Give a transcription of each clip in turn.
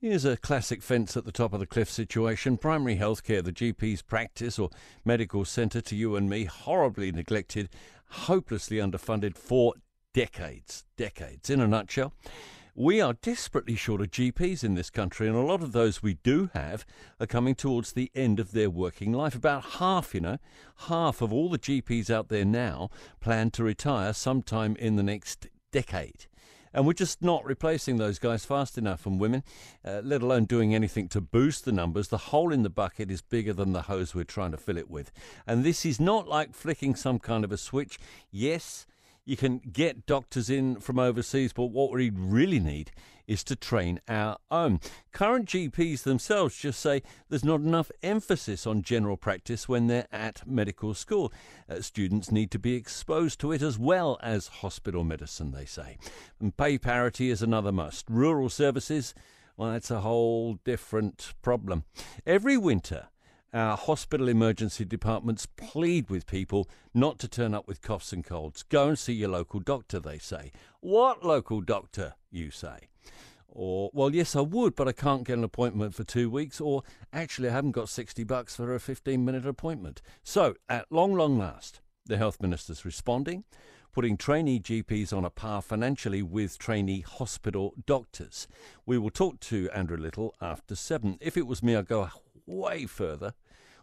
Here's a classic fence at the top of the cliff situation. Primary healthcare, the GP's practice or medical centre to you and me, horribly neglected, hopelessly underfunded for decades. Decades. In a nutshell, we are desperately short of GPs in this country, and a lot of those we do have are coming towards the end of their working life. About half, you know, half of all the GPs out there now plan to retire sometime in the next decade. And we're just not replacing those guys fast enough and women, uh, let alone doing anything to boost the numbers. The hole in the bucket is bigger than the hose we're trying to fill it with. And this is not like flicking some kind of a switch. Yes, you can get doctors in from overseas, but what we really need is to train our own. Current GPs themselves just say there's not enough emphasis on general practice when they're at medical school. Uh, students need to be exposed to it as well as hospital medicine, they say. And pay parity is another must. Rural services, well, that's a whole different problem. Every winter, our hospital emergency departments plead with people not to turn up with coughs and colds. Go and see your local doctor, they say. What local doctor, you say? Or, well, yes, I would, but I can't get an appointment for two weeks. Or, actually, I haven't got 60 bucks for a 15 minute appointment. So, at long, long last, the health minister's responding, putting trainee GPs on a par financially with trainee hospital doctors. We will talk to Andrew Little after seven. If it was me, I'd go way further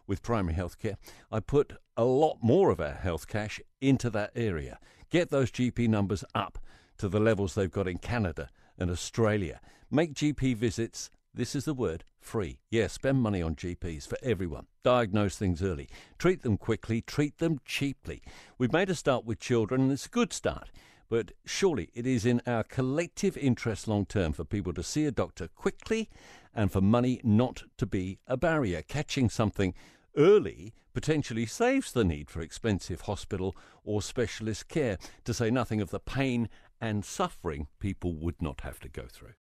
with primary health care. I put a lot more of our health cash into that area. Get those GP numbers up to the levels they've got in Canada and Australia. Make GP visits, this is the word, free. Yes, yeah, spend money on GPs for everyone. Diagnose things early. Treat them quickly, treat them cheaply. We've made a start with children, and it's a good start. But surely it is in our collective interest long term for people to see a doctor quickly and for money not to be a barrier. Catching something early potentially saves the need for expensive hospital or specialist care, to say nothing of the pain and suffering people would not have to go through.